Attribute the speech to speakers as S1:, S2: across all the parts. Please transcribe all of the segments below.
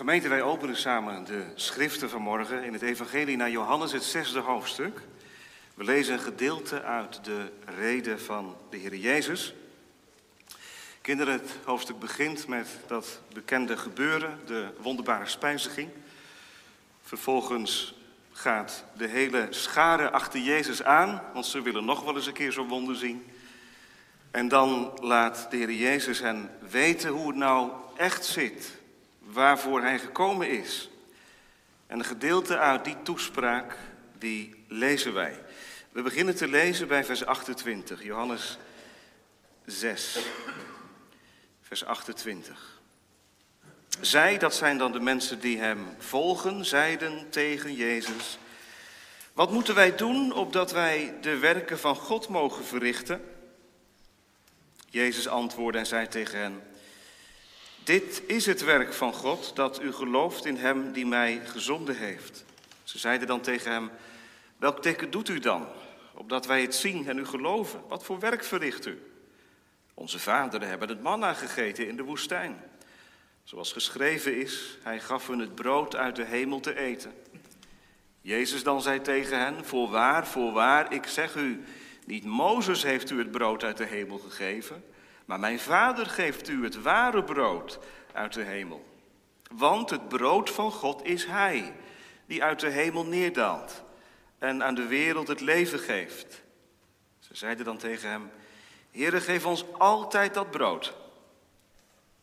S1: Gemeente, wij openen samen de schriften van morgen in het Evangelie naar Johannes, het zesde hoofdstuk. We lezen een gedeelte uit de reden van de Heer Jezus. Kinderen, het hoofdstuk begint met dat bekende gebeuren, de wonderbare spijziging. Vervolgens gaat de hele schare achter Jezus aan, want ze willen nog wel eens een keer zo'n wonder zien. En dan laat de Heer Jezus hen weten hoe het nou echt zit, waarvoor hij gekomen is. En een gedeelte uit die toespraak, die lezen wij. We beginnen te lezen bij vers 28, Johannes 6, vers 28. Zij, dat zijn dan de mensen die hem volgen, zeiden tegen Jezus: Wat moeten wij doen opdat wij de werken van God mogen verrichten? Jezus antwoordde en zei tegen hen: Dit is het werk van God, dat u gelooft in hem die mij gezonden heeft. Ze zeiden dan tegen hem: Welk teken doet u dan, opdat wij het zien en u geloven? Wat voor werk verricht u? Onze vaderen hebben het manna gegeten in de woestijn. Zoals geschreven is, hij gaf hun het brood uit de hemel te eten. Jezus dan zei tegen hen: Voorwaar, voorwaar, ik zeg u, niet Mozes heeft u het brood uit de hemel gegeven, maar mijn Vader geeft u het ware brood uit de hemel. Want het brood van God is Hij, die uit de hemel neerdaalt en aan de wereld het leven geeft. Ze zeiden dan tegen hem: Heere, geef ons altijd dat brood.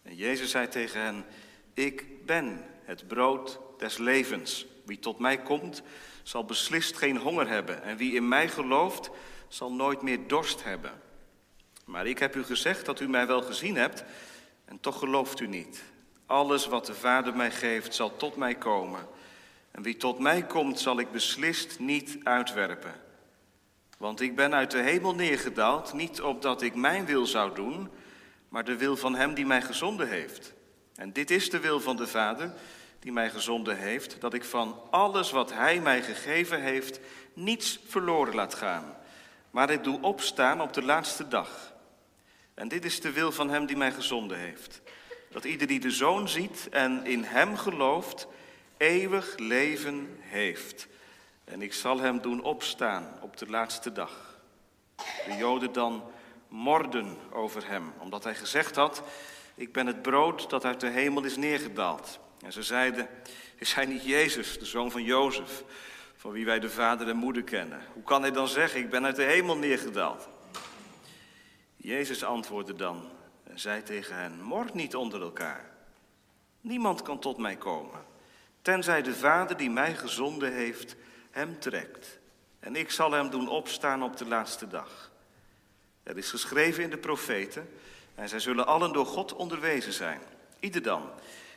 S1: En Jezus zei tegen hen: Ik ben het brood des levens. Wie tot mij komt, zal beslist geen honger hebben. En wie in mij gelooft, zal nooit meer dorst hebben. Maar ik heb u gezegd dat u mij wel gezien hebt, en toch gelooft u niet. Alles wat de Vader mij geeft, zal tot mij komen. En wie tot mij komt, zal ik beslist niet uitwerpen. Want ik ben uit de hemel neergedaald, niet opdat ik mijn wil zou doen, maar de wil van Hem die mij gezonden heeft. En dit is de wil van de Vader die mij gezonden heeft, dat ik van alles wat Hij mij gegeven heeft, niets verloren laat gaan, maar ik doe opstaan op de laatste dag. En dit is de wil van Hem die mij gezonden heeft, dat ieder die de Zoon ziet en in Hem gelooft, eeuwig leven heeft. En ik zal Hem doen opstaan op de laatste dag. De Joden dan morden over hem, omdat hij gezegd had, ik ben het brood dat uit de hemel is neergedaald. En ze zeiden, is hij niet Jezus, de zoon van Jozef, van wie wij de vader en moeder kennen? Hoe kan hij dan zeggen, ik ben uit de hemel neergedaald? Jezus antwoordde dan en zei tegen hen, mord niet onder elkaar. Niemand kan tot mij komen, tenzij de vader die mij gezonden heeft, hem trekt. En ik zal hem doen opstaan op de laatste dag. Er is geschreven in de profeten, en zij zullen allen door God onderwezen zijn. Ieder dan,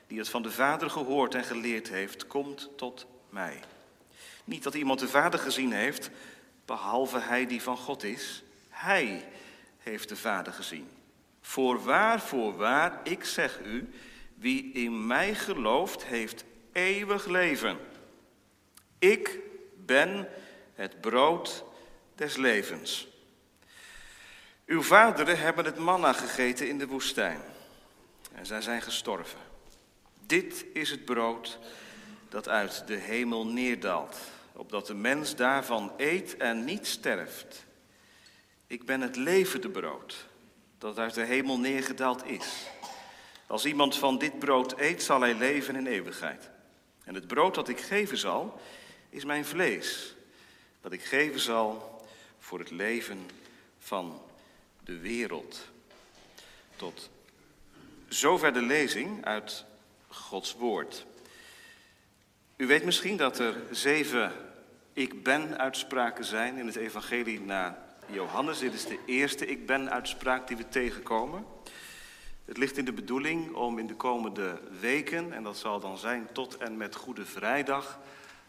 S1: die het van de Vader gehoord en geleerd heeft, komt tot mij. Niet dat iemand de Vader gezien heeft, behalve hij die van God is. Hij heeft de Vader gezien. Voorwaar, voorwaar, ik zeg u, wie in mij gelooft, heeft eeuwig leven. Ik ben het brood des levens. Uw vaderen hebben het manna gegeten in de woestijn en zij zijn gestorven. Dit is het brood dat uit de hemel neerdaalt, opdat de mens daarvan eet en niet sterft. Ik ben het levende brood dat uit de hemel neergedaald is. Als iemand van dit brood eet, zal hij leven in eeuwigheid. En het brood dat ik geven zal, is mijn vlees, dat ik geven zal voor het leven van de wereld. Tot zover de lezing uit Gods Woord. U weet misschien dat er zeven ik ben uitspraken zijn in het evangelie naar Johannes. Dit is de eerste ik ben uitspraak die we tegenkomen. Het ligt in de bedoeling om in de komende weken, en dat zal dan zijn tot en met Goede Vrijdag,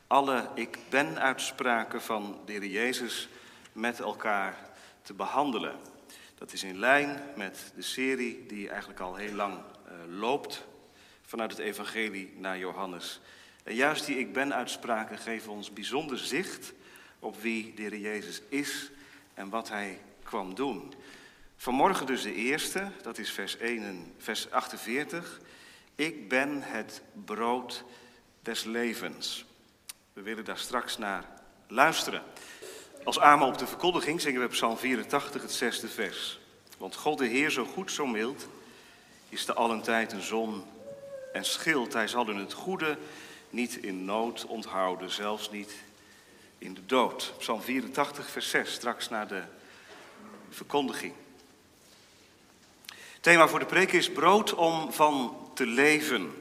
S1: alle ik ben uitspraken van de Jezus met elkaar te behandelen. Dat is in lijn met de serie die eigenlijk al heel lang uh, loopt vanuit het evangelie naar Johannes. En juist die ik ben uitspraken geven ons bijzonder zicht op wie de Jezus is en wat hij kwam doen. Vanmorgen dus de eerste, dat is vers, 1 en vers 48. Ik ben het brood des levens. We willen daar straks naar luisteren. Als amen op de verkondiging zingen we Psalm 84, het zesde vers. Want God de Heer, zo goed, zo mild, is de allen tijd een zon en schild. Hij zal in het goede niet in nood onthouden, zelfs niet in de dood. Psalm 84, vers 6, straks naar de verkondiging. Thema voor de preek is brood om van te leven.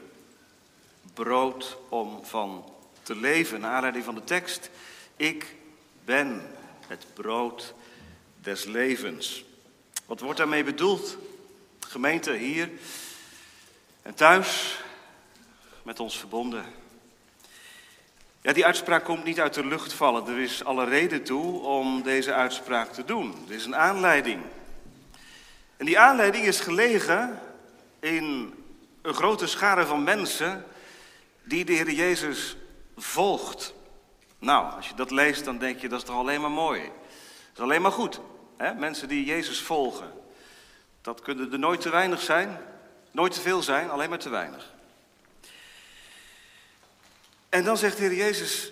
S1: Brood om van te leven. Naar aanleiding van de tekst. Ik ben het brood des levens. Wat wordt daarmee bedoeld? Gemeente hier en thuis met ons verbonden. Ja, die uitspraak komt niet uit de lucht vallen. Er is alle reden toe om deze uitspraak te doen. Er is een aanleiding. En die aanleiding is gelegen in een grote schare van mensen die de Heer Jezus volgt. Nou, als je dat leest, dan denk je dat is toch alleen maar mooi. Dat is alleen maar goed. Hè? Mensen die Jezus volgen. Dat kunnen er nooit te weinig zijn, nooit te veel zijn, alleen maar te weinig. En dan zegt de Heer Jezus,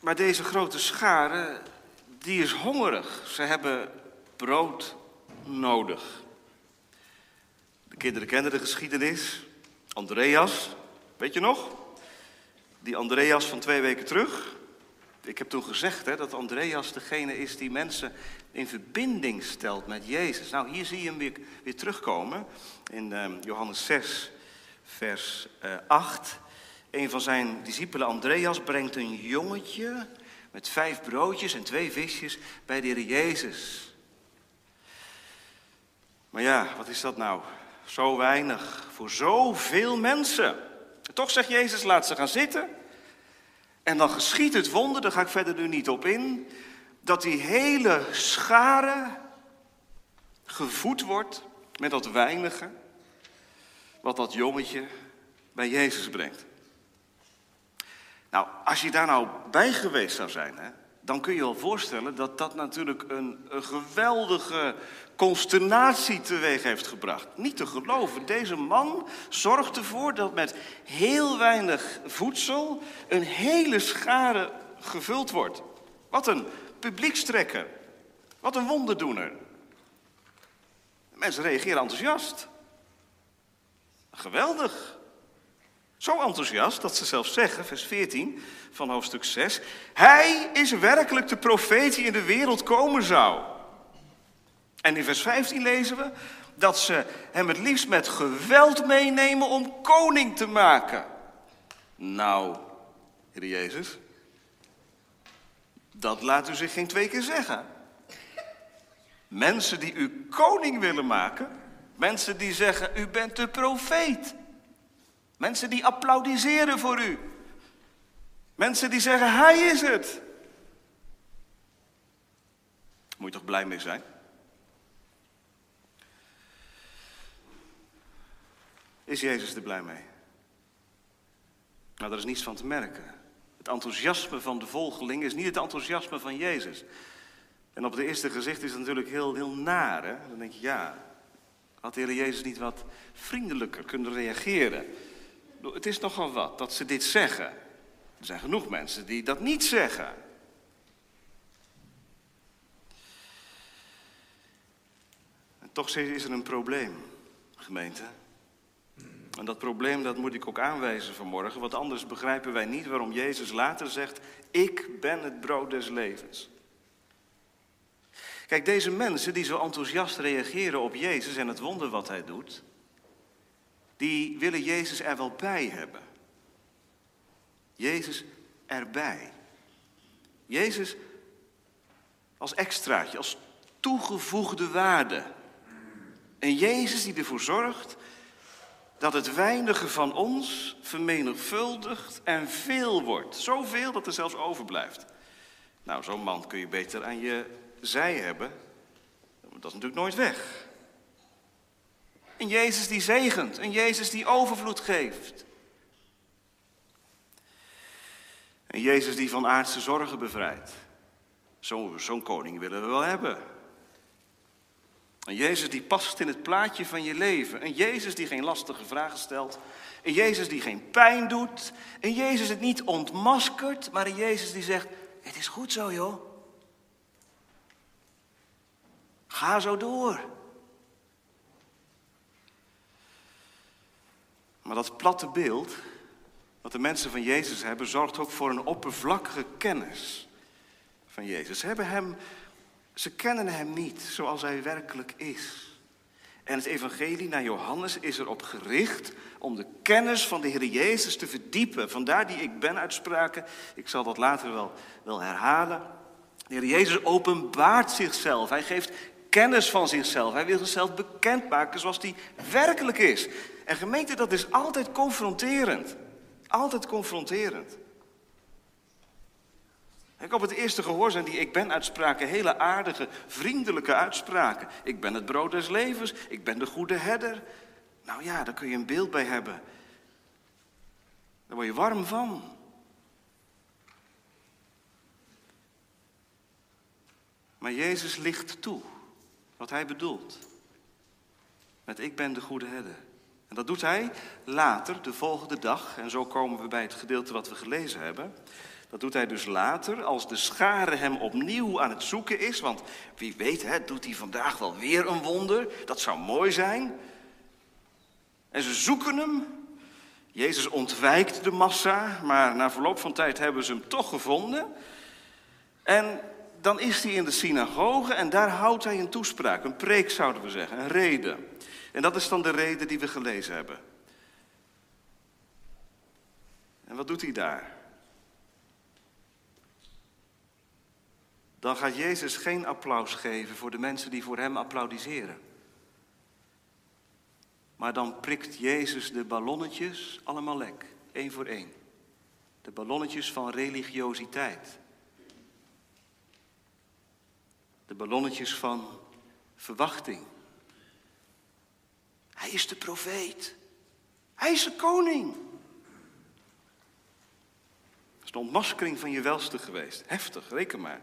S1: maar deze grote schare, die is hongerig. Ze hebben brood nodig. De kinderen kennen de geschiedenis. Andreas, weet je nog? Die Andreas van twee weken terug. Ik heb toen gezegd hè, dat Andreas degene is die mensen in verbinding stelt met Jezus. Nou, hier zie je hem weer, terugkomen in uh, Johannes 6, vers uh, eh, 8. Een van zijn discipelen, Andreas, brengt een jongetje met vijf broodjes en twee visjes bij de Heer Jezus. Maar ja, wat is dat nou? Zo weinig voor zoveel mensen. toch zegt Jezus, laat ze gaan zitten. En dan geschiet het wonder, daar ga ik verder nu niet op in, dat die hele schare gevoed wordt met dat weinige wat dat jongetje bij Jezus brengt. Nou, als je daar nou bij geweest zou zijn, hè, dan kun je wel voorstellen dat dat natuurlijk een, geweldige consternatie teweeg heeft gebracht. Niet te geloven, deze man zorgt ervoor dat met heel weinig voedsel een hele schare gevuld wordt. Wat een publiekstrekker, wat een wonderdoener. Mensen reageren enthousiast. Geweldig. Zo enthousiast dat ze zelfs zeggen, vers 14 van hoofdstuk 6, Hij is werkelijk de profeet die in de wereld komen zou. En in vers 15 lezen we dat ze hem het liefst met geweld meenemen om koning te maken. Nou, Heer Jezus, dat laat u zich geen twee keer zeggen. Mensen die u koning willen maken, mensen die zeggen, u bent de profeet. Mensen die applaudisseren voor u. Mensen die zeggen, hij is het. Moet je toch blij mee zijn? Is Jezus er blij mee? Nou, daar is niets van te merken. Het enthousiasme van de volgeling is niet het enthousiasme van Jezus. En op het eerste gezicht is het natuurlijk heel, heel naar. Hè? Dan denk je, ja, had de Heer Jezus niet wat vriendelijker kunnen reageren? Het is nogal wat dat ze dit zeggen. Er zijn genoeg mensen die dat niet zeggen. En toch is er een probleem, gemeente. En dat probleem dat moet ik ook aanwijzen vanmorgen, want anders begrijpen wij niet waarom Jezus later zegt, ik ben het brood des levens. Kijk, deze mensen die zo enthousiast reageren op Jezus en het wonder wat hij doet, die willen Jezus er wel bij hebben. Jezus erbij. Jezus als extraatje, als toegevoegde waarde. En Jezus die ervoor zorgt dat het weinige van ons vermenigvuldigt en veel wordt. Zoveel dat er zelfs overblijft. Nou, zo'n man kun je beter aan je zij hebben. Dat is natuurlijk nooit weg. Een Jezus die zegent, een Jezus die overvloed geeft. Een Jezus die van aardse zorgen bevrijdt. Zo'n zo koning willen we wel hebben. Een Jezus die past in het plaatje van je leven. Een Jezus die geen lastige vragen stelt. Een Jezus die geen pijn doet. Een Jezus het niet ontmaskert, maar een Jezus die zegt: Het is goed zo, joh. Ga zo door. Maar dat platte beeld, wat de mensen van Jezus hebben, zorgt ook voor een oppervlakkige kennis van Jezus. Ze, hebben hem, ze kennen hem niet zoals hij werkelijk is. En het evangelie naar Johannes is erop gericht om de kennis van de Heer Jezus te verdiepen. Vandaar die ik ben uitspraken. Ik zal dat later wel, wel herhalen. De Heer Jezus openbaart zichzelf. Hij geeft kennis van zichzelf. Hij wil zichzelf bekendmaken zoals hij werkelijk is. En gemeente, dat is altijd confronterend. Altijd confronterend. Ik op het eerste gehoor zijn die ik ben uitspraken hele aardige, vriendelijke uitspraken. Ik ben het brood des levens, ik ben de goede herder. Nou ja, daar kun je een beeld bij hebben. Daar word je warm van. Maar Jezus licht toe wat hij bedoelt. Met ik ben de goede herder. Dat doet hij later, de volgende dag. En zo komen we bij het gedeelte wat we gelezen hebben. Dat doet hij dus later, als de schare hem opnieuw aan het zoeken is. Want wie weet, hè, doet hij vandaag wel weer een wonder. Dat zou mooi zijn. En ze zoeken hem. Jezus ontwijkt de massa, maar na verloop van tijd hebben ze hem toch gevonden. En dan is hij in de synagoge en daar houdt hij een toespraak, een preek zouden we zeggen, een reden. En dat is dan de reden die we gelezen hebben. En wat doet hij daar? Dan gaat Jezus geen applaus geven voor de mensen die voor hem applaudisseren. Maar dan prikt Jezus de ballonnetjes allemaal lek, één voor één. De ballonnetjes van religiositeit. De ballonnetjes van verwachting. Hij is de profeet. Hij is de koning. Dat is de ontmaskering van je welste geweest. Heftig, reken maar.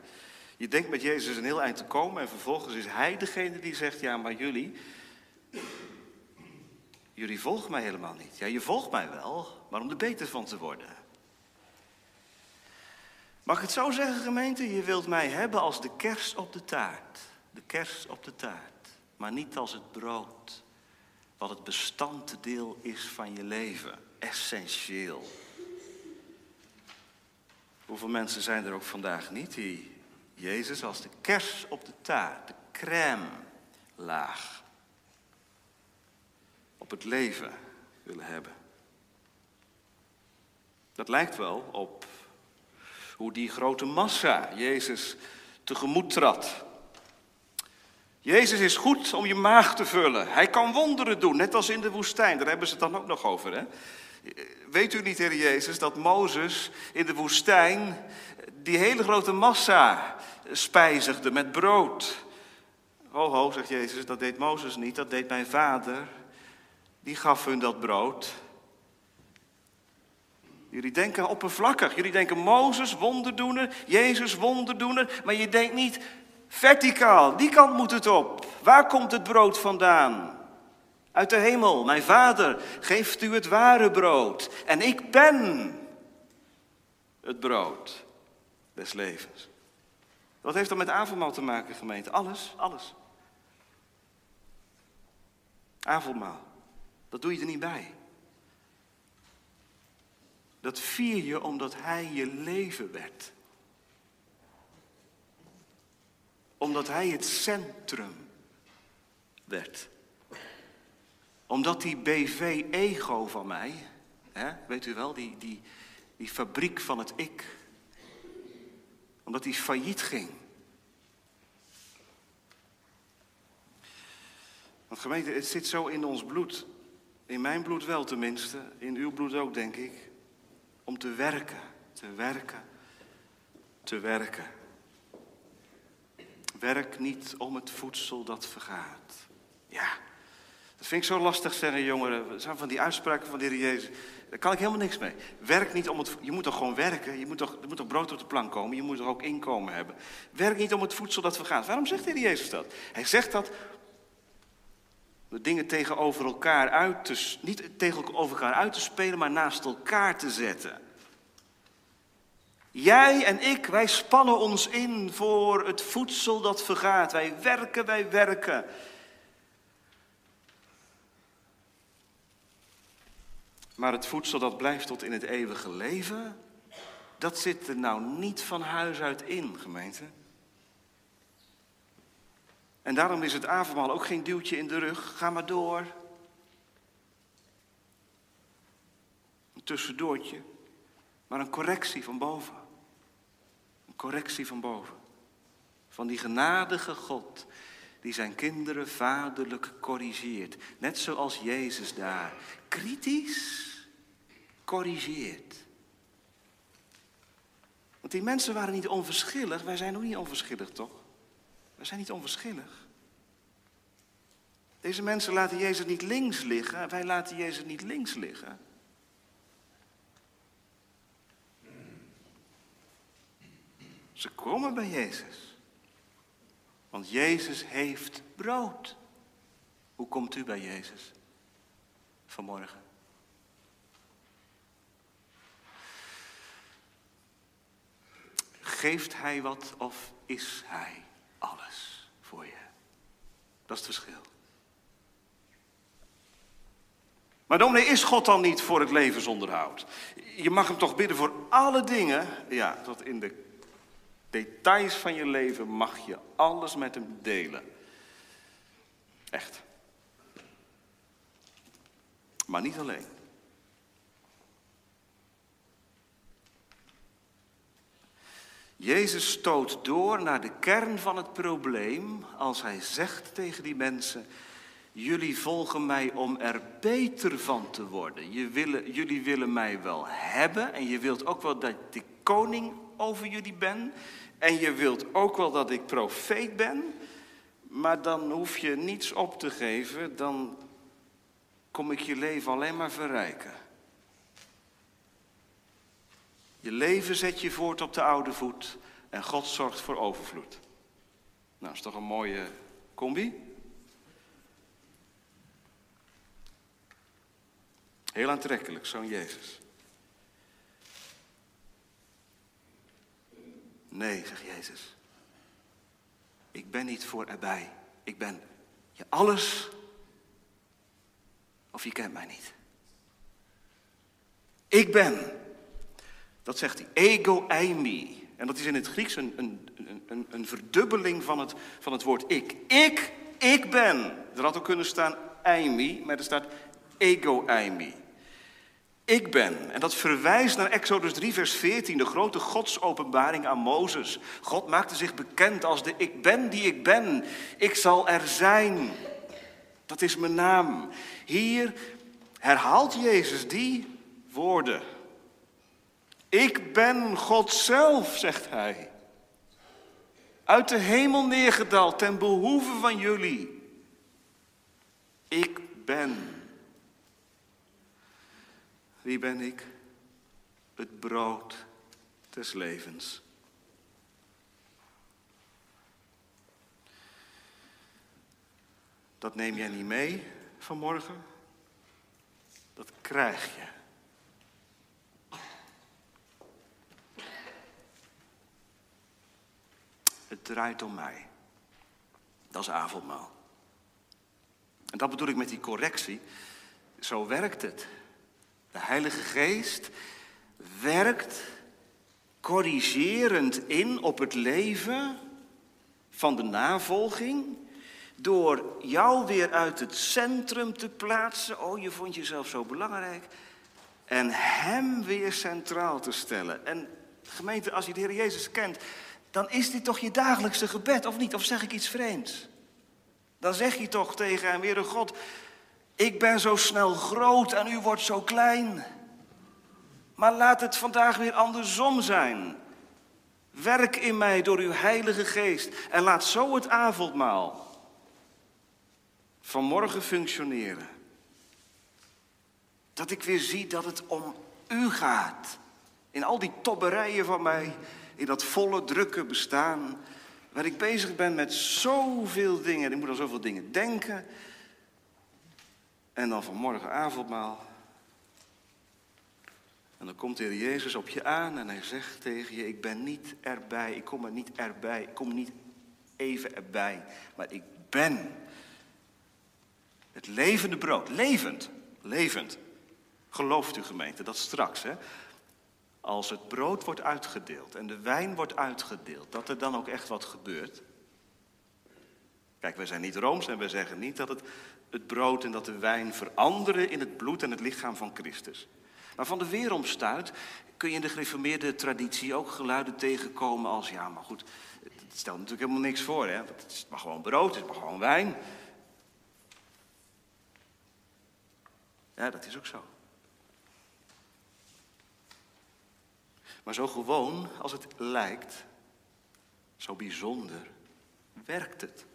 S1: Je denkt met Jezus een heel eind te komen en vervolgens is hij degene die zegt, ja maar jullie, jullie volgen mij helemaal niet. Ja, je volgt mij wel, maar om er beter van te worden. Mag ik het zo zeggen, gemeente? Je wilt mij hebben als de kers op de taart. De kers op de taart. Maar niet als het brood. Wat het bestanddeel is van je leven. Essentieel. Hoeveel mensen zijn er ook vandaag niet die Jezus als de kers op de taart, de crème laag, op het leven willen hebben? Dat lijkt wel op hoe die grote massa Jezus tegemoet trad. Jezus is goed om je maag te vullen. Hij kan wonderen doen, net als in de woestijn. Daar hebben ze het dan ook nog over. Hè? Weet u niet, Heer Jezus, dat Mozes in de woestijn die hele grote massa spijzigde met brood? Ho, ho, zegt Jezus, dat deed Mozes niet, dat deed mijn vader. Die gaf hun dat brood. Jullie denken oppervlakkig. Jullie denken Mozes, wonderdoener, Jezus, wonderdoener. Maar je denkt niet verticaal. Die kant moet het op. Waar komt het brood vandaan? Uit de hemel. Mijn vader geeft u het ware brood. En ik ben het brood des levens. Wat heeft dat met avondmaal te maken, gemeente? Alles, alles. Avondmaal. Dat doe je er niet bij. Dat vier je omdat Hij je leven werd. Omdat Hij het centrum werd. Omdat die BV-ego van mij, hè, weet u wel, die, die, die fabriek van het ik, omdat die failliet ging. Want gemeente, het zit zo in ons bloed. In mijn bloed wel tenminste, in uw bloed ook denk ik. Om te werken, te werken, te werken. Werk niet om het voedsel dat vergaat. Ja, dat vind ik zo lastig zeggen, jongeren. Zijn van die uitspraken van de Heer Jezus. Daar kan ik helemaal niks mee. Werk niet om het... Je moet toch gewoon werken? Je moet toch, er moet toch brood op de plank komen? Je moet er ook inkomen hebben. Werk niet om het voedsel dat vergaat. Waarom zegt de Heer Jezus dat? Hij zegt dat De dingen tegenover elkaar uit te, niet tegenover elkaar uit te spelen, maar naast elkaar te zetten. Jij en ik, wij spannen ons in voor het voedsel dat vergaat. Wij werken, wij werken. Maar het voedsel dat blijft tot in het eeuwige leven, dat zit er nou niet van huis uit in, gemeente. En daarom is het avondmaal ook geen duwtje in de rug. Ga maar door. Een tussendoortje, maar een correctie van boven. Correctie van boven. Van die genadige God die zijn kinderen vaderlijk corrigeert. Net zoals Jezus daar kritisch corrigeert. Want die mensen waren niet onverschillig, wij zijn ook niet onverschillig, toch? Wij zijn niet onverschillig. Deze mensen laten Jezus niet links liggen, wij laten Jezus niet links liggen. Ze komen bij Jezus. Want Jezus heeft brood. Hoe komt u bij Jezus vanmorgen? Geeft Hij wat of is Hij alles voor je? Dat is het verschil. Maar dominee, is God dan niet voor het levensonderhoud? Je mag hem toch bidden voor alle dingen? Ja, tot in de details van je leven mag je alles met hem delen. Echt. Maar niet alleen. Jezus stoot door naar de kern van het probleem als hij zegt tegen die mensen: Jullie volgen mij om er beter van te worden. Jullie willen mij wel hebben en je wilt ook wel dat ik koning over jullie ben. En je wilt ook wel dat ik profeet ben. Maar dan hoef je niets op te geven, dan kom ik je leven alleen maar verrijken. Je leven zet je voort op de oude voet en God zorgt voor overvloed. Nou, is toch een mooie combi? Heel aantrekkelijk, zo'n Jezus. Nee, zegt Jezus. Ik ben niet voor erbij. Ik ben je alles of je kent mij niet. Ik ben. Dat zegt hij. Ego eimi. En dat is in het Grieks een, een, een, een verdubbeling van het, van het woord ik. Ik, ik ben. Er had ook kunnen staan eimi, maar er staat ego eimi. Ik ben. En dat verwijst naar Exodus 3, vers 14, de grote godsopenbaring aan Mozes. God maakte zich bekend als de ik ben die ik ben. Ik zal er zijn. Dat is mijn naam. Hier herhaalt Jezus die woorden. Ik ben God zelf, zegt hij. Uit de hemel neergedaald ten behoeve van jullie. Ik ben. Wie ben ik? Het brood des levens. Dat neem jij niet mee vanmorgen. Dat krijg je. Het draait om mij. Dat is avondmaal. En dat bedoel ik met die correctie. Zo werkt het. De Heilige Geest werkt corrigerend in op het leven van de navolging. Door jou weer uit het centrum te plaatsen. Oh, je vond jezelf zo belangrijk. En Hem weer centraal te stellen. En gemeente, als je de Heer Jezus kent, dan is dit toch je dagelijkse gebed, of niet? Of zeg ik iets vreemds? Dan zeg je toch tegen Hem, Heere God, ik ben zo snel groot en u wordt zo klein. Maar laat het vandaag weer andersom zijn. Werk in mij door uw Heilige Geest en laat zo het avondmaal vanmorgen functioneren. Dat ik weer zie dat het om u gaat. In al die tobberijen van mij, in dat volle, drukke bestaan, waar ik bezig ben met zoveel dingen. Ik moet aan zoveel dingen denken. En dan vanmorgen avondmaal. En dan komt de Jezus op je aan en hij zegt tegen je, ik ben niet erbij, ik kom er niet erbij, ik kom niet even erbij, maar ik ben het levende brood, levend, levend. Gelooft u gemeente, dat straks, hè? Als het brood wordt uitgedeeld en de wijn wordt uitgedeeld, dat er dan ook echt wat gebeurt. Kijk, wij zijn niet rooms en wij zeggen niet dat het, het brood en dat de wijn veranderen in het bloed en het lichaam van Christus. Maar van de weeromstuit kun je in de gereformeerde traditie ook geluiden tegenkomen als, ja, maar goed, het stelt natuurlijk helemaal niks voor, hè? Het is maar gewoon brood, het is maar gewoon wijn. Ja, dat is ook zo. Maar zo gewoon als het lijkt, zo bijzonder, werkt het.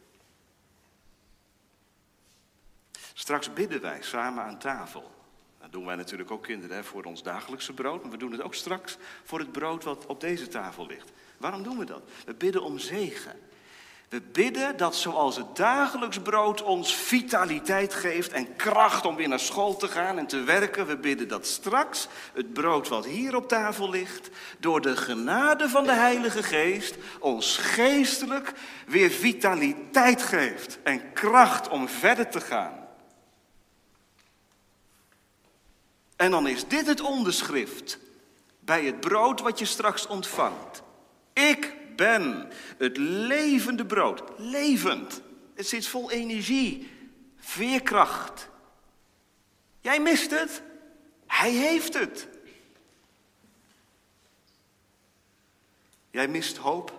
S1: Straks bidden wij samen aan tafel. Dat doen wij natuurlijk ook kinderen voor ons dagelijkse brood, maar we doen het ook straks voor het brood wat op deze tafel ligt. Waarom doen we dat? We bidden om zegen. We bidden dat zoals het dagelijks brood ons vitaliteit geeft en kracht om weer naar school te gaan en te werken. We bidden dat straks het brood wat hier op tafel ligt, door de genade van de Heilige Geest, ons geestelijk weer vitaliteit geeft en kracht om verder te gaan. En dan is dit het onderschrift bij het brood wat je straks ontvangt. Ik ben het levende brood. Levend. Het zit vol energie, veerkracht. Jij mist het. Hij heeft het. Jij mist hoop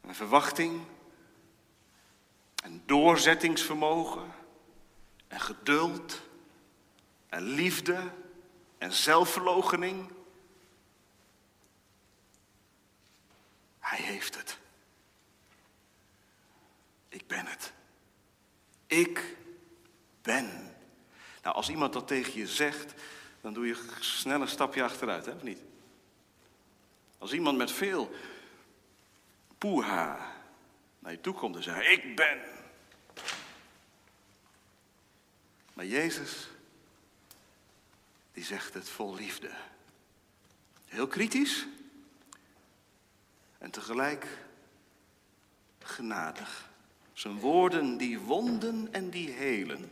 S1: en verwachting en doorzettingsvermogen en geduld en liefde en zelfverloochening. Hij heeft het. Ik ben het. Ik ben. Nou, als iemand dat tegen je zegt, dan doe je snel een stapje achteruit, hè, of niet? Als iemand met veel poeha naar je toe komt en zegt, ik ben. Maar Jezus, zegt het vol liefde. Heel kritisch en tegelijk genadig. Zijn woorden die wonden en die helen.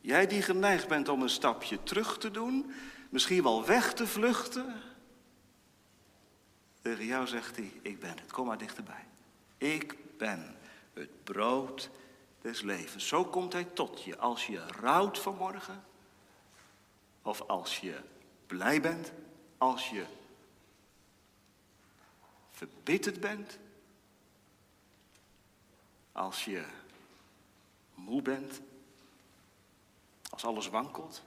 S1: Jij die geneigd bent om een stapje terug te doen, misschien wel weg te vluchten. Tegen jou zegt hij, ik ben het, kom maar dichterbij. Ik ben het brood des levens. Zo komt hij tot je als je rouwt vanmorgen of als je blij bent, als je verbitterd bent, als je moe bent, als alles wankelt,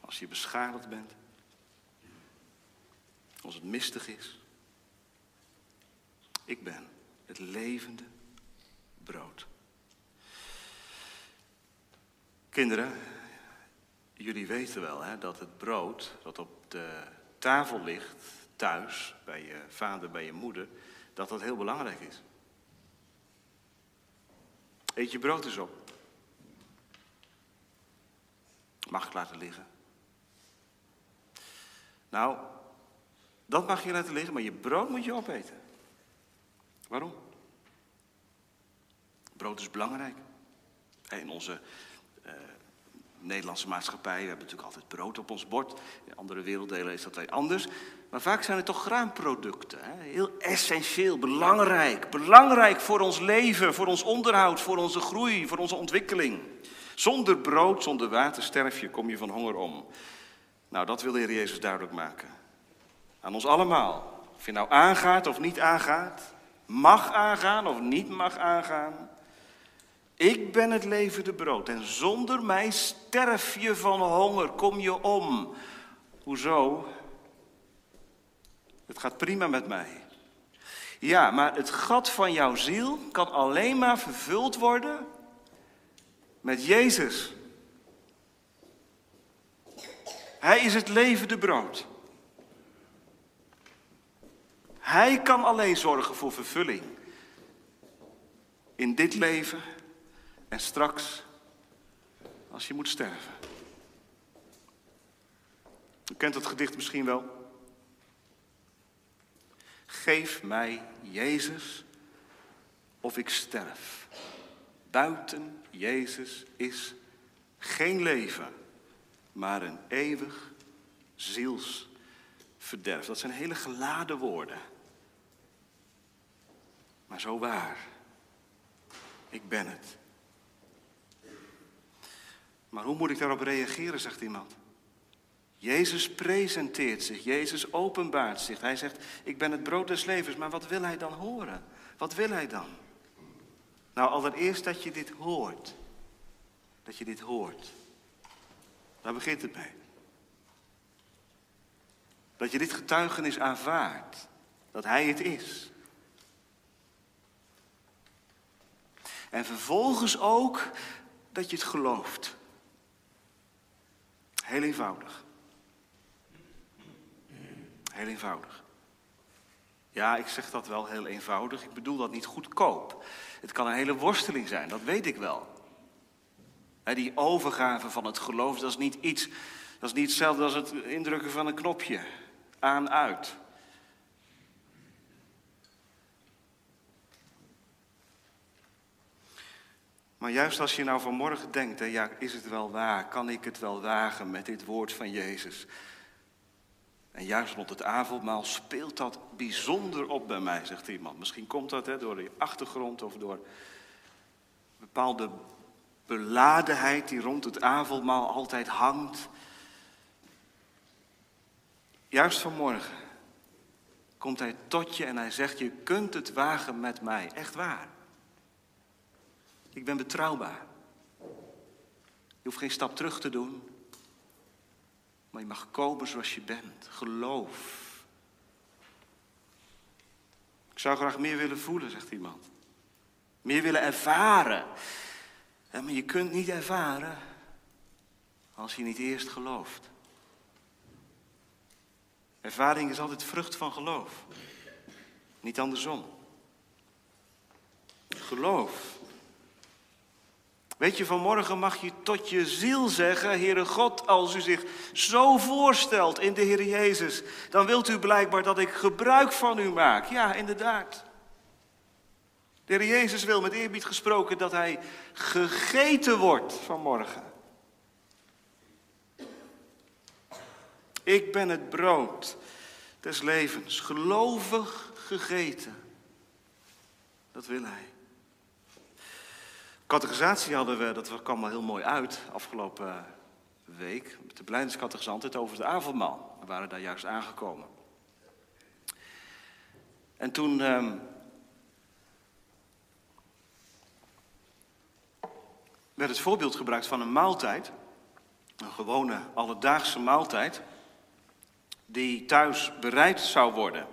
S1: als je beschadigd bent, als het mistig is. Ik ben het levende brood. Kinderen, jullie weten wel hè, dat het brood dat op de tafel ligt, thuis, bij je vader, bij je moeder, dat dat heel belangrijk is. Eet je brood eens op. Mag ik laten liggen? Nou, dat mag je laten liggen, maar je brood moet je opeten. Waarom? Brood is belangrijk. In onze uh, Nederlandse maatschappij, we hebben natuurlijk altijd brood op ons bord. In andere werelddelen is dat weer anders. Maar vaak zijn het toch graanproducten. Hè? Heel essentieel, belangrijk. Belangrijk voor ons leven, voor ons onderhoud, voor onze groei, voor onze ontwikkeling. Zonder brood, zonder water sterf je, kom je van honger om. Nou, dat wil de Heer Jezus duidelijk maken. Aan ons allemaal. Of je nou aangaat of niet aangaat. Mag aangaan of niet mag aangaan. Ik ben het levende brood en zonder mij sterf je van honger, kom je om. Hoezo? Het gaat prima met mij. Ja, maar het gat van jouw ziel kan alleen maar vervuld worden met Jezus. Hij is het levende brood. Hij kan alleen zorgen voor vervulling. In dit leven en straks als je moet sterven. U kent het gedicht misschien wel. Geef mij Jezus of ik sterf. Buiten Jezus is geen leven, maar een eeuwig zielsverderf. Dat zijn hele geladen woorden. Maar zo waar. Ik ben het. Maar hoe moet ik daarop reageren, zegt iemand. Jezus presenteert zich, Jezus openbaart zich. Hij zegt, ik ben het brood des levens, maar wat wil hij dan horen? Wat wil hij dan? Nou, allereerst dat je dit hoort. Dat je dit hoort. Daar begint het mee. Dat je dit getuigenis aanvaardt. Dat hij het is. En vervolgens ook dat je het gelooft. Heel eenvoudig. Heel eenvoudig. Ja, ik zeg dat wel heel eenvoudig. Ik bedoel dat niet goedkoop. Het kan een hele worsteling zijn, dat weet ik wel. die overgave van het geloof, dat is niet iets, dat is niet hetzelfde als het indrukken van een knopje. Aan, uit. Maar juist als je nou vanmorgen denkt, hè, ja, is het wel waar? Kan ik het wel wagen met dit woord van Jezus? En juist rond het avondmaal speelt dat bijzonder op bij mij, zegt iemand. Misschien komt dat hè, door de achtergrond of door bepaalde beladenheid die rond het avondmaal altijd hangt. Juist vanmorgen komt hij tot je en hij zegt, je kunt het wagen met mij. Echt waar. Ik ben betrouwbaar. Je hoeft geen stap terug te doen. Maar je mag komen zoals je bent. Geloof. Ik zou graag meer willen voelen, zegt iemand. Meer willen ervaren. maar je kunt niet ervaren als je niet eerst gelooft. Ervaring is altijd vrucht van geloof. Niet andersom. Geloof Weet je, vanmorgen mag je tot je ziel zeggen, Heere God, als u zich zo voorstelt in de Heer Jezus, dan wilt u blijkbaar dat ik gebruik van u maak. Ja, inderdaad. De Heer Jezus wil met eerbied gesproken dat hij gegeten wordt vanmorgen. Ik ben het brood des levens, gelovig gegeten. Dat wil hij. Categorisatie hadden we, dat kwam al heel mooi uit afgelopen week. Met de blijdenskategezant het over het avondmaal. We waren daar juist aangekomen. En toen ehm, werd het voorbeeld gebruikt van een maaltijd. Een gewone alledaagse maaltijd. Die thuis bereid zou worden.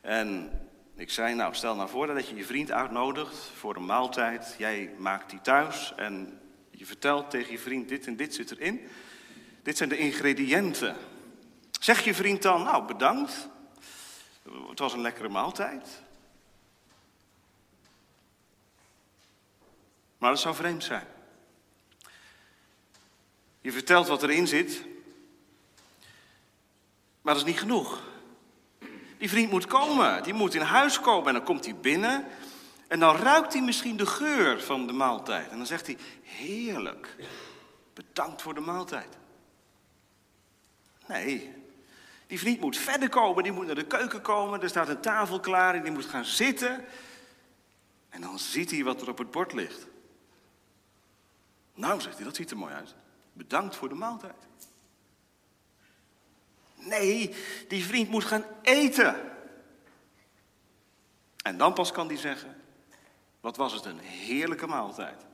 S1: En ik zei, nou stel nou voor dat je je vriend uitnodigt voor een maaltijd. Jij maakt die thuis en je vertelt tegen je vriend, dit en dit zit erin. Dit zijn de ingrediënten. Zeg je vriend dan, nou bedankt. Het was een lekkere maaltijd. Maar dat zou vreemd zijn. Je vertelt wat erin zit, maar dat is niet genoeg. Die vriend moet komen, die moet in huis komen. En dan komt hij binnen en dan ruikt hij misschien de geur van de maaltijd. En dan zegt hij, heerlijk, bedankt voor de maaltijd. Nee, die vriend moet verder komen, die moet naar de keuken komen. Er staat een tafel klaar en die moet gaan zitten. En dan ziet hij wat er op het bord ligt. Nou, zegt hij, dat ziet er mooi uit. Bedankt voor de maaltijd. Nee, die vriend moet gaan eten. En dan pas kan die zeggen: Wat was het een heerlijke maaltijd.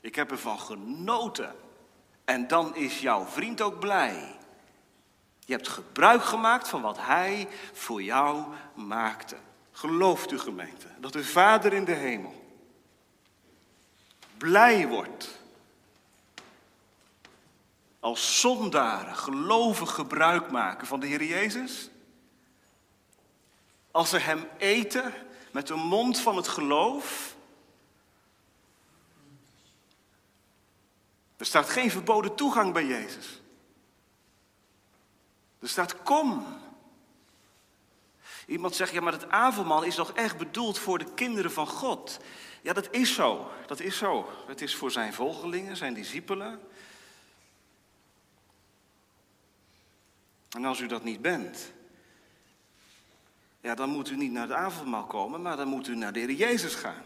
S1: Ik heb ervan genoten. En dan is jouw vriend ook blij. Je hebt gebruik gemaakt van wat hij voor jou maakte. Gelooft u gemeente dat de Vader in de hemel blij wordt als zondaren gelovig gebruik maken van de Heer Jezus? Als ze Hem eten met de mond van het geloof? Er staat geen verboden toegang bij Jezus. Er staat kom. Iemand zegt, ja maar het avondmaal is toch echt bedoeld voor de kinderen van God? Ja, dat is zo. Dat is zo. Het is voor zijn volgelingen, zijn discipelen. En als u dat niet bent, ja, dan moet u niet naar het avondmaal komen, maar dan moet u naar de Heer Jezus gaan.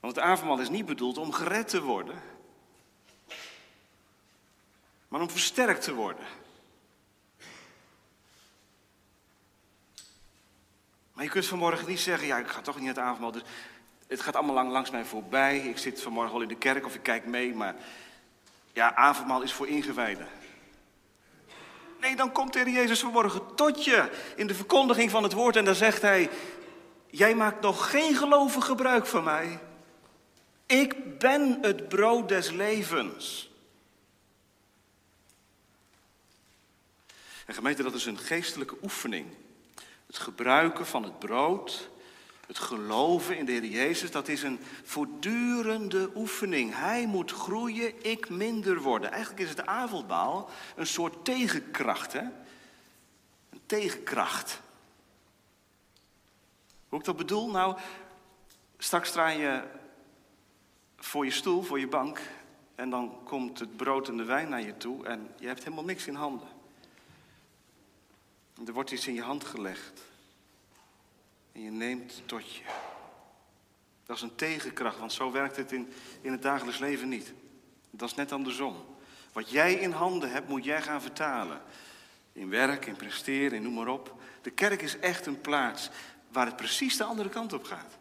S1: Want het avondmaal is niet bedoeld om gered te worden, maar om versterkt te worden. Maar je kunt vanmorgen niet zeggen, ja, ik ga toch niet naar het avondmaal. Dus het gaat allemaal lang langs mij voorbij. Ik zit vanmorgen al in de kerk of ik kijk mee, maar ja, avondmaal is voor ingewijden. Nee, dan komt de Heer Jezus vanmorgen tot je in de verkondiging van het woord en dan zegt hij, jij maakt nog geen gelovig gebruik van mij. Ik ben het brood des levens. En gemeente, dat is een geestelijke oefening. Het gebruiken van het brood, het geloven in de Heer Jezus, dat is een voortdurende oefening. Hij moet groeien, ik minder worden. Eigenlijk is het avondmaal een soort tegenkracht, hè? Een tegenkracht. Hoe ik dat bedoel? Nou, straks sta je voor je stoel, voor je bank, en dan komt het brood en de wijn naar je toe en je hebt helemaal niks in handen. Er wordt iets in je hand gelegd. En je neemt tot je. Dat is een tegenkracht, want zo werkt het in, in het dagelijks leven niet. Dat is net andersom. Wat jij in handen hebt, moet jij gaan vertalen. In werk, in presteren, in noem maar op. De kerk is echt een plaats waar het precies de andere kant op gaat.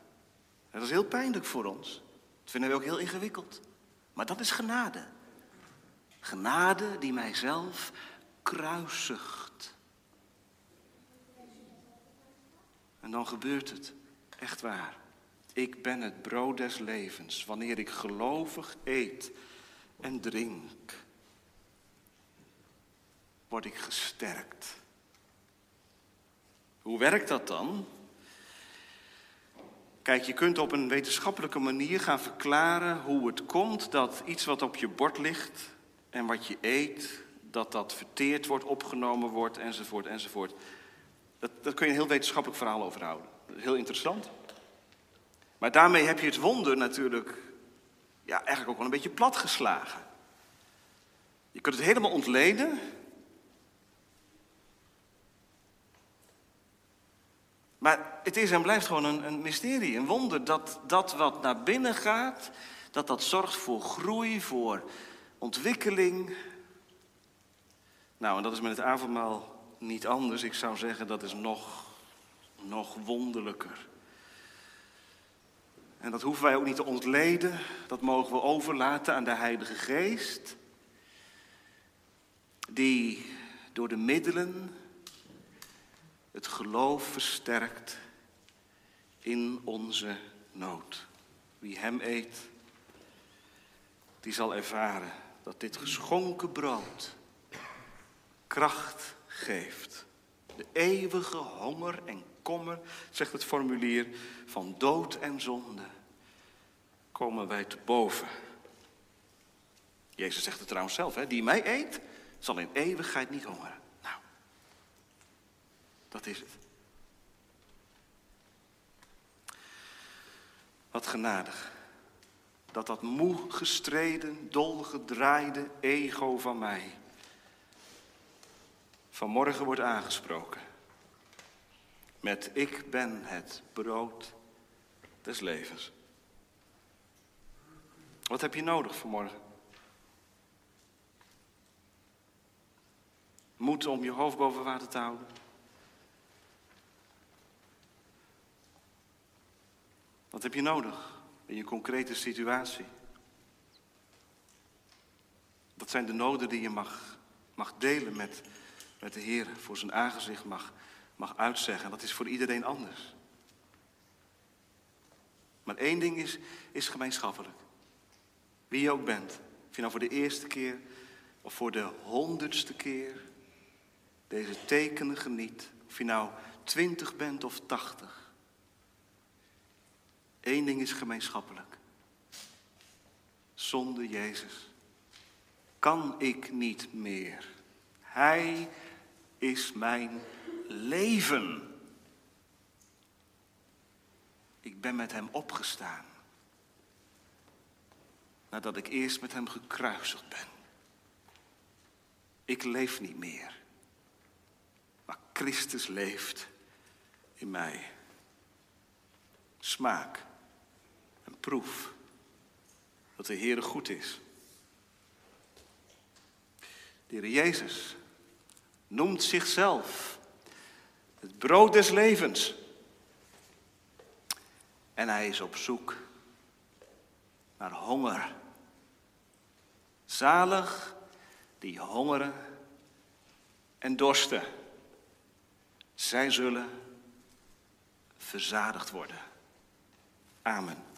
S1: dat is heel pijnlijk voor ons. Dat vinden we ook heel ingewikkeld. Maar dat is genade. Genade die mijzelf kruisigt. En dan gebeurt het. Echt waar. Ik ben het brood des levens. Wanneer ik gelovig eet en drink, word ik gesterkt. Hoe werkt dat dan? Kijk, je kunt op een wetenschappelijke manier gaan verklaren hoe het komt dat iets wat op je bord ligt en wat je eet, dat dat verteerd wordt, opgenomen wordt, enzovoort, enzovoort. Dat, daar kun je een heel wetenschappelijk verhaal over houden. Heel interessant. Maar daarmee heb je het wonder natuurlijk ja, eigenlijk ook wel een beetje platgeslagen. Je kunt het helemaal ontleden. Maar het is en blijft gewoon een, een mysterie, een wonder. Dat dat wat naar binnen gaat, dat dat zorgt voor groei, voor ontwikkeling. Nou, en dat is met het avondmaal niet anders. Ik zou zeggen dat is nog, nog wonderlijker. En dat hoeven wij ook niet te ontleden. Dat mogen we overlaten aan de Heilige Geest. Die door de middelen het geloof versterkt in onze nood. Wie Hem eet, die zal ervaren dat dit geschonken brood kracht geeft. De eeuwige honger en kommer, zegt het formulier, van dood en zonde, komen wij te boven. Jezus zegt het trouwens zelf, hè? die mij eet, zal in eeuwigheid niet hongeren. Nou, dat is het. Wat genadig. Dat dat moe gestreden, dolgedraaide ego van mij vanmorgen wordt aangesproken. Met ik ben het brood des levens. Wat heb je nodig vanmorgen? Moed om je hoofd boven water te houden. Wat heb je nodig in je concrete situatie? Dat zijn de noden die je mag, mag delen met met de Heer voor zijn aangezicht mag, mag uitzeggen. Dat is voor iedereen anders. Maar één ding is, is gemeenschappelijk. Wie je ook bent. Of je nou voor de eerste keer of voor de honderdste keer deze tekenen geniet. Of je nou twintig bent of tachtig. Eén ding is gemeenschappelijk. Zonder Jezus kan ik niet meer. Hij is mijn leven. Ik ben met hem opgestaan. Nadat ik eerst met hem gekruisigd ben. Ik leef niet meer. Maar Christus leeft in mij. Smaak en proef dat de Heere goed is. De Heer Jezus noemt zichzelf het brood des levens. En hij is op zoek naar honger. Zalig die hongeren en dorsten. Zij zullen verzadigd worden. Amen.